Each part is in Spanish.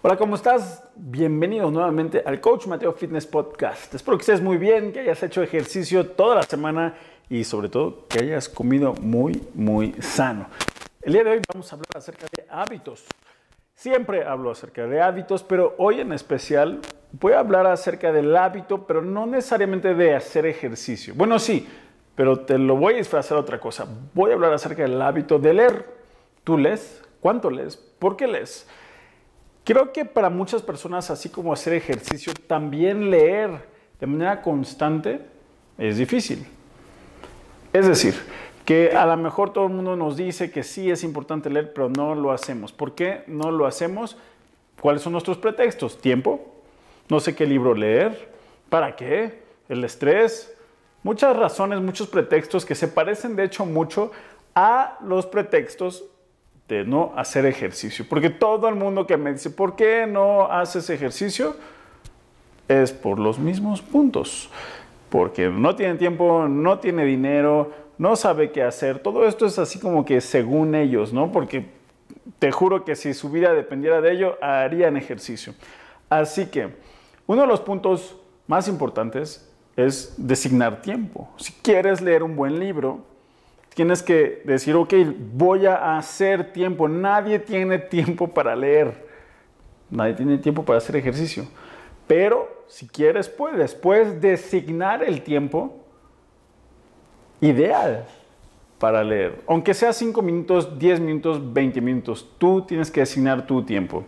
Hola, ¿cómo estás? Bienvenido nuevamente al Coach Mateo Fitness Podcast. Espero que estés muy bien, que hayas hecho ejercicio toda la semana y sobre todo que hayas comido muy, muy sano. El día de hoy vamos a hablar acerca de hábitos. Siempre hablo acerca de hábitos, pero hoy en especial voy a hablar acerca del hábito, pero no necesariamente de hacer ejercicio. Bueno, sí, pero te lo voy a disfrazar otra cosa. Voy a hablar acerca del hábito de leer. ¿Tú lees? ¿Cuánto lees? ¿Por qué lees? Creo que para muchas personas, así como hacer ejercicio, también leer de manera constante es difícil. Es decir, que a lo mejor todo el mundo nos dice que sí es importante leer, pero no lo hacemos. ¿Por qué no lo hacemos? ¿Cuáles son nuestros pretextos? ¿Tiempo? No sé qué libro leer. ¿Para qué? ¿El estrés? Muchas razones, muchos pretextos que se parecen de hecho mucho a los pretextos de no hacer ejercicio. Porque todo el mundo que me dice, ¿por qué no haces ejercicio? Es por los mismos puntos. Porque no tiene tiempo, no tiene dinero, no sabe qué hacer. Todo esto es así como que según ellos, ¿no? Porque te juro que si su vida dependiera de ello, harían ejercicio. Así que uno de los puntos más importantes es designar tiempo. Si quieres leer un buen libro, tienes que decir, ok, voy a hacer tiempo. Nadie tiene tiempo para leer. Nadie tiene tiempo para hacer ejercicio. Pero si quieres, puedes. Puedes designar el tiempo ideal para leer. Aunque sea 5 minutos, 10 minutos, 20 minutos. Tú tienes que designar tu tiempo.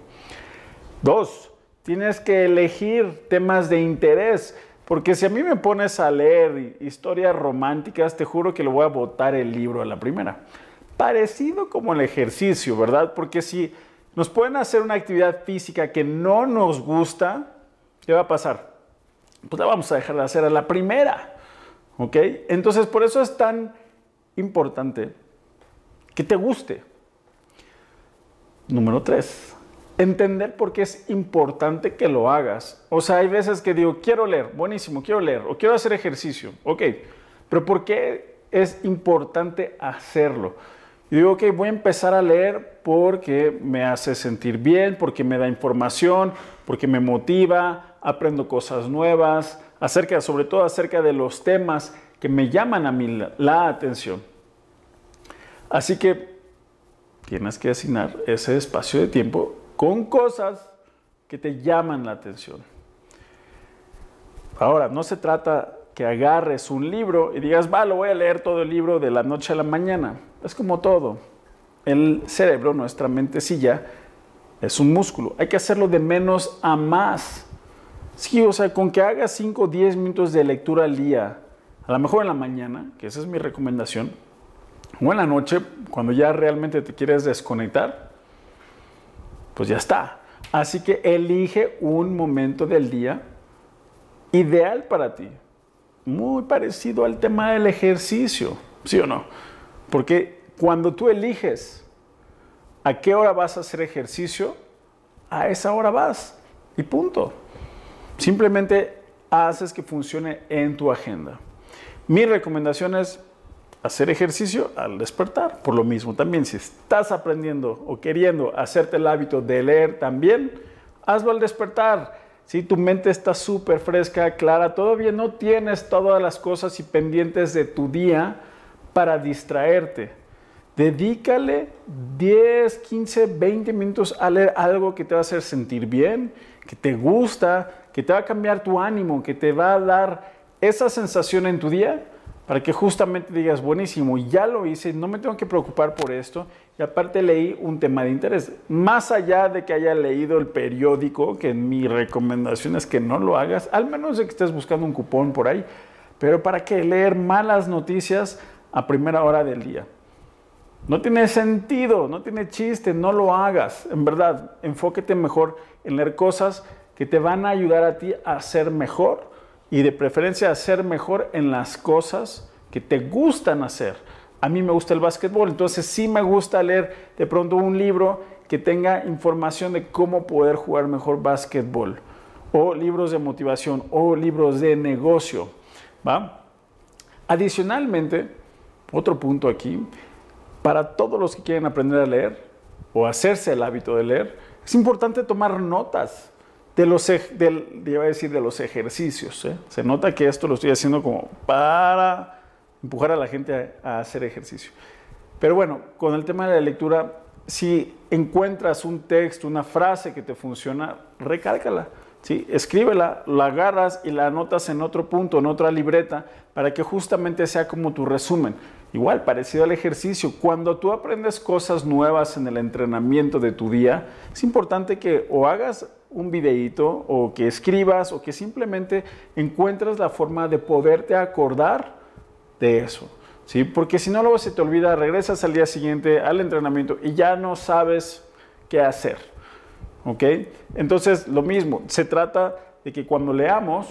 Dos, tienes que elegir temas de interés. Porque si a mí me pones a leer historias románticas, te juro que le voy a botar el libro a la primera. Parecido como el ejercicio, ¿verdad? Porque si nos pueden hacer una actividad física que no nos gusta, ¿qué va a pasar? Pues la vamos a dejar de hacer a la primera. ¿Ok? Entonces, por eso es tan importante que te guste. Número tres, entender por qué es importante que lo hagas. O sea, hay veces que digo, quiero leer, buenísimo, quiero leer, o quiero hacer ejercicio, ok, pero ¿por qué es importante hacerlo? Y digo, ok, voy a empezar a leer porque me hace sentir bien, porque me da información, porque me motiva, aprendo cosas nuevas, acerca, sobre todo acerca de los temas que me llaman a mí la, la atención. Así que tienes que asignar ese espacio de tiempo con cosas que te llaman la atención. Ahora, no se trata que agarres un libro y digas, va, lo voy a leer todo el libro de la noche a la mañana. Es como todo. El cerebro, nuestra mentecilla, es un músculo. Hay que hacerlo de menos a más. Sí, o sea, con que hagas 5 o 10 minutos de lectura al día, a lo mejor en la mañana, que esa es mi recomendación, o en la noche, cuando ya realmente te quieres desconectar, pues ya está. Así que elige un momento del día ideal para ti. Muy parecido al tema del ejercicio, ¿sí o no? Porque cuando tú eliges a qué hora vas a hacer ejercicio, a esa hora vas y punto. Simplemente haces que funcione en tu agenda. Mi recomendación es hacer ejercicio al despertar. Por lo mismo, también si estás aprendiendo o queriendo hacerte el hábito de leer también, hazlo al despertar. Si tu mente está súper fresca, clara, todavía no tienes todas las cosas y pendientes de tu día para distraerte. Dedícale 10, 15, 20 minutos a leer algo que te va a hacer sentir bien, que te gusta, que te va a cambiar tu ánimo, que te va a dar esa sensación en tu día para que justamente digas, buenísimo, ya lo hice, no me tengo que preocupar por esto. Y aparte leí un tema de interés. Más allá de que haya leído el periódico, que mi recomendación es que no lo hagas, al menos de que estés buscando un cupón por ahí. Pero para qué leer malas noticias a primera hora del día. No tiene sentido, no tiene chiste, no lo hagas. En verdad, enfóquete mejor en leer cosas que te van a ayudar a ti a ser mejor y de preferencia hacer mejor en las cosas que te gustan hacer. A mí me gusta el básquetbol, entonces sí me gusta leer de pronto un libro que tenga información de cómo poder jugar mejor básquetbol, o libros de motivación, o libros de negocio. ¿va? Adicionalmente, otro punto aquí, para todos los que quieren aprender a leer o hacerse el hábito de leer, Es importante tomar notas de los, del, iba a decir de los ejercicios. ¿eh? Se nota que esto lo estoy haciendo como para empujar a la gente a, a hacer ejercicio. Pero bueno, con el tema de la lectura, si encuentras un texto, una frase que te funciona, recálcala. ¿Sí? Escríbela, la agarras y la anotas en otro punto, en otra libreta, para que justamente sea como tu resumen. Igual, parecido al ejercicio, cuando tú aprendes cosas nuevas en el entrenamiento de tu día, es importante que o hagas un videíto o que escribas o que simplemente encuentres la forma de poderte acordar de eso. ¿sí? Porque si no, luego se te olvida, regresas al día siguiente al entrenamiento y ya no sabes qué hacer. ¿Ok? Entonces, lo mismo, se trata de que cuando leamos,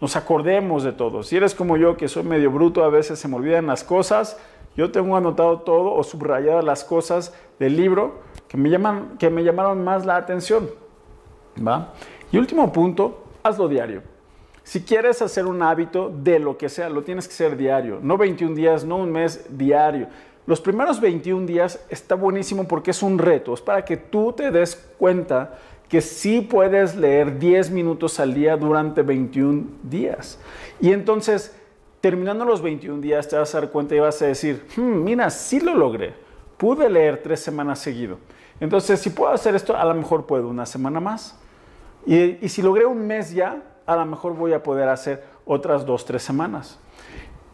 nos acordemos de todo. Si eres como yo, que soy medio bruto, a veces se me olvidan las cosas, yo tengo anotado todo o subrayado las cosas del libro que me, llaman, que me llamaron más la atención. ¿va? Y último punto, hazlo diario. Si quieres hacer un hábito de lo que sea, lo tienes que hacer diario, no 21 días, no un mes, diario. Los primeros 21 días está buenísimo porque es un reto, es para que tú te des cuenta que sí puedes leer 10 minutos al día durante 21 días. Y entonces, terminando los 21 días, te vas a dar cuenta y vas a decir, hmm, mira, sí lo logré, pude leer tres semanas seguido. Entonces, si puedo hacer esto, a lo mejor puedo una semana más. Y, y si logré un mes ya, a lo mejor voy a poder hacer otras dos, tres semanas.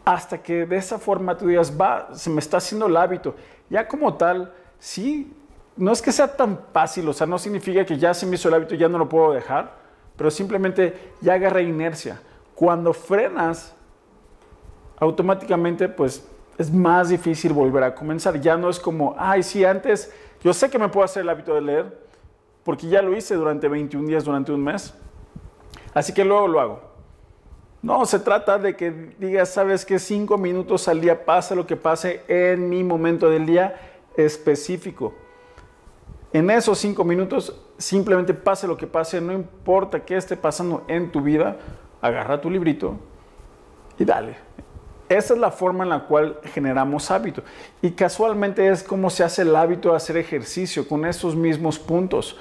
Hasta que de esa forma tú digas, va, se me está haciendo el hábito. Ya como tal, sí, no es que sea tan fácil, o sea, no significa que ya se me hizo el hábito, ya no lo puedo dejar, pero simplemente ya agarra inercia. Cuando frenas, automáticamente, pues es más difícil volver a comenzar. Ya no es como, ay, sí, antes yo sé que me puedo hacer el hábito de leer, porque ya lo hice durante 21 días, durante un mes, Así que luego lo hago. No, se trata de que digas, sabes que cinco minutos al día pase lo que pase en mi momento del día específico. En esos cinco minutos, simplemente pase lo que pase, no importa qué esté pasando en tu vida, agarra tu librito y dale. Esa es la forma en la cual generamos hábito. Y casualmente es como se hace el hábito de hacer ejercicio con esos mismos puntos.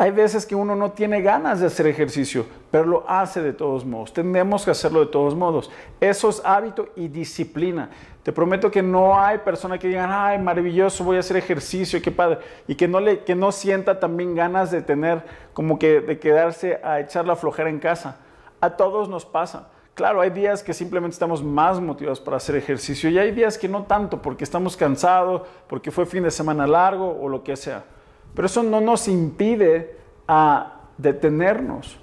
Hay veces que uno no tiene ganas de hacer ejercicio, pero lo hace de todos modos. Tenemos que hacerlo de todos modos. Eso es hábito y disciplina. Te prometo que no hay persona que diga, ay, maravilloso, voy a hacer ejercicio, qué padre. Y que no, le, que no sienta también ganas de tener, como que de quedarse a echar la flojera en casa. A todos nos pasa. Claro, hay días que simplemente estamos más motivados para hacer ejercicio y hay días que no tanto porque estamos cansados, porque fue fin de semana largo o lo que sea. Pero eso no nos impide a detenernos.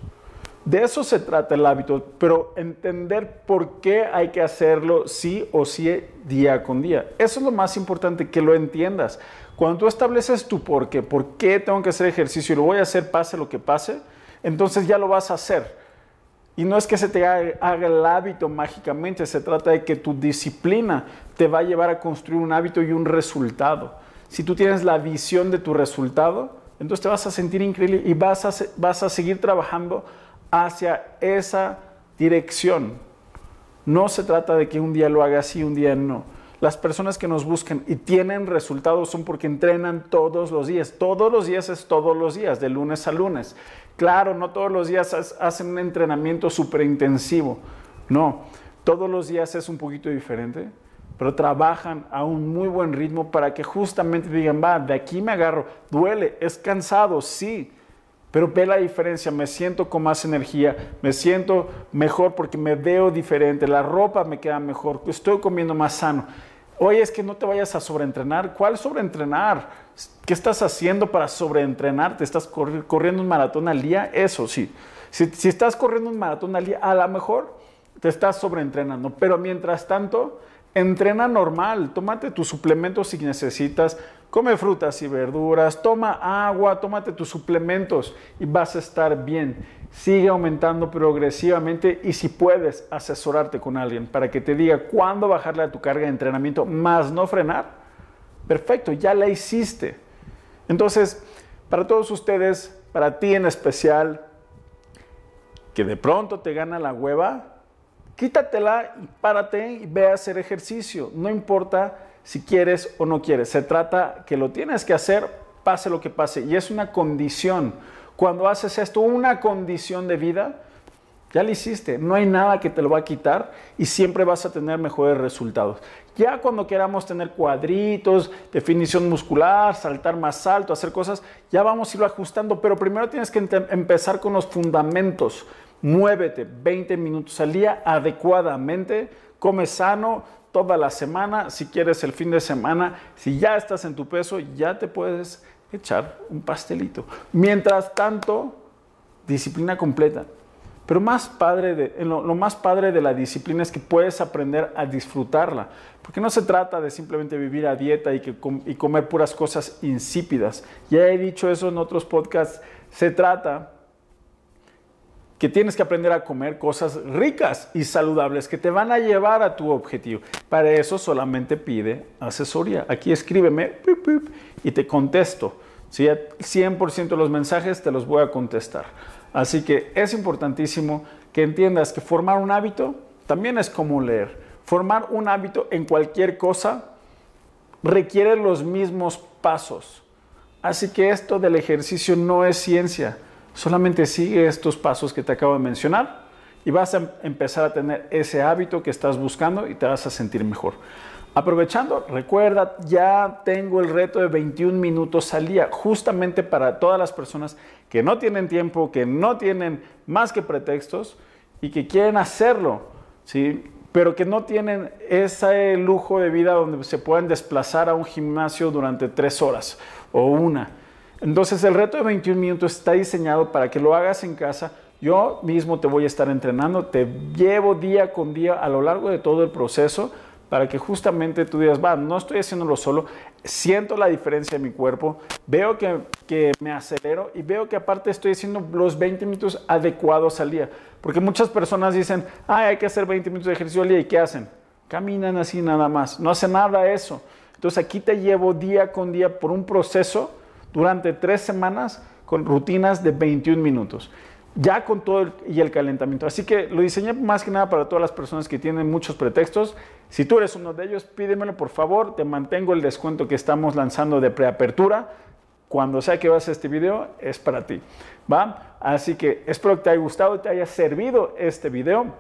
De eso se trata el hábito, pero entender por qué hay que hacerlo sí o sí día con día. Eso es lo más importante, que lo entiendas. Cuando tú estableces tu por qué, por qué tengo que hacer ejercicio y lo voy a hacer pase lo que pase, entonces ya lo vas a hacer. Y no es que se te haga el hábito mágicamente, se trata de que tu disciplina te va a llevar a construir un hábito y un resultado si tú tienes la visión de tu resultado, entonces te vas a sentir increíble y vas a, vas a seguir trabajando hacia esa dirección. No se trata de que un día lo hagas y un día no. Las personas que nos buscan y tienen resultados son porque entrenan todos los días. Todos los días es todos los días, de lunes a lunes. Claro, no todos los días hacen un entrenamiento súper intensivo. No, todos los días es un poquito diferente pero trabajan a un muy buen ritmo para que justamente digan, va, de aquí me agarro, duele, es cansado, sí, pero ve la diferencia, me siento con más energía, me siento mejor porque me veo diferente, la ropa me queda mejor, estoy comiendo más sano. Oye, es que no te vayas a sobreentrenar. ¿Cuál sobreentrenar? ¿Qué estás haciendo para sobreentrenar? ¿Te estás corriendo un maratón al día? Eso sí. Si, si estás corriendo un maratón al día, a lo mejor te estás sobreentrenando. Pero mientras tanto, entrena normal, tómate tus suplementos si necesitas, come frutas y verduras, toma agua, tómate tus suplementos y vas a estar bien. Sigue aumentando progresivamente y si puedes asesorarte con alguien para que te diga cuándo bajarle a tu carga de entrenamiento más no frenar, perfecto, ya la hiciste. Entonces, para todos ustedes, para ti en especial, que de pronto te gana la hueva, quítatela y párate y ve a hacer ejercicio. No importa si quieres o no quieres. Se trata que lo tienes que hacer pase lo que pase. Y es una condición. Cuando haces esto, una condición de vida, ya lo hiciste. No hay nada que te lo va a quitar y siempre vas a tener mejores resultados. Ya cuando queramos tener cuadritos, definición muscular, saltar más alto, hacer cosas, ya vamos a irlo ajustando. Pero primero tienes que empezar con los fundamentos. Muévete 20 minutos al día adecuadamente. Come sano toda la semana. Si quieres el fin de semana, si ya estás en tu peso, ya te puedes echar un pastelito. Mientras tanto, disciplina completa. Pero más padre de, lo, más padre de la disciplina es que puedes aprender a disfrutarla. Porque no se trata de simplemente vivir a dieta y, comer puras cosas insípidas. Ya he dicho eso en otros podcasts. Se trata que tienes que aprender a comer cosas ricas y saludables que te van a llevar a tu objetivo. Para eso solamente pide asesoría. Aquí escríbeme y te contesto. Si 100% de los mensajes te los voy a contestar. Así que es importantísimo que entiendas que formar un hábito también es como leer. Formar un hábito en cualquier cosa requiere los mismos pasos. Así que esto del ejercicio no es ciencia. Solamente sigue estos pasos que te acabo de mencionar y vas a empezar a tener ese hábito que estás buscando y te vas a sentir mejor. Aprovechando, recuerda, ya tengo el reto de 21 minutos al día, justamente para todas las personas que no tienen tiempo, que no tienen más que pretextos y que quieren hacerlo, ¿sí? pero que no tienen ese lujo de vida donde se puedan desplazar a un gimnasio durante tres horas o una. Entonces el reto de 21 minutos está diseñado para que lo hagas en casa. Yo mismo te voy a estar entrenando, te llevo día con día a lo largo de todo el proceso para que justamente tú digas, va, no estoy haciéndolo solo, siento la diferencia en mi cuerpo, veo que, que, me acelero y veo que aparte estoy haciendo los 20 minutos adecuados al día. Porque muchas personas dicen, ay, hay que hacer 20 minutos de ejercicio al día y ¿qué hacen? Caminan así nada más, no hacen nada eso. Entonces aquí te llevo día con día por un proceso durante tres semanas con rutinas de 21 minutos ya con todo y el calentamiento. Así que lo diseñé más que nada para todas las personas que tienen muchos pretextos. Si tú eres uno de ellos, pídemelo por favor. Te mantengo el descuento que estamos lanzando de preapertura. Cuando sea que veas este video, es para ti. ¿Va? Así que espero que te haya gustado, te haya servido este video.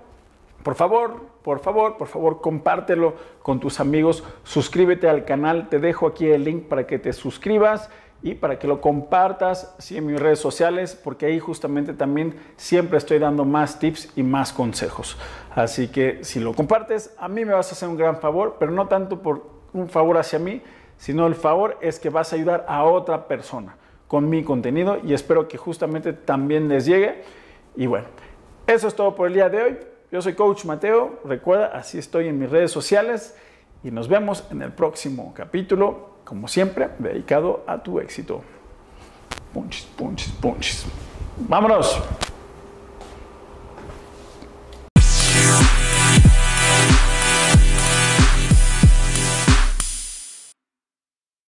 Por favor, por favor, por favor, compártelo con tus amigos. Suscríbete al canal. Te dejo aquí el link para que te suscribas y para que lo compartas en mis redes sociales, porque ahí justamente también siempre estoy dando más tips y más consejos. Así que si lo compartes, a mí me vas a hacer un gran favor, pero no tanto por un favor hacia mí, sino el favor es que vas a ayudar a otra persona con mi contenido y espero que justamente también les llegue. Y bueno, eso es todo por el día de hoy. Yo soy Coach Mateo, recuerda, así estoy en mis redes sociales y nos vemos en el próximo capítulo como siempre, dedicado a tu éxito. Punches, punches, punches. ¡Vámonos!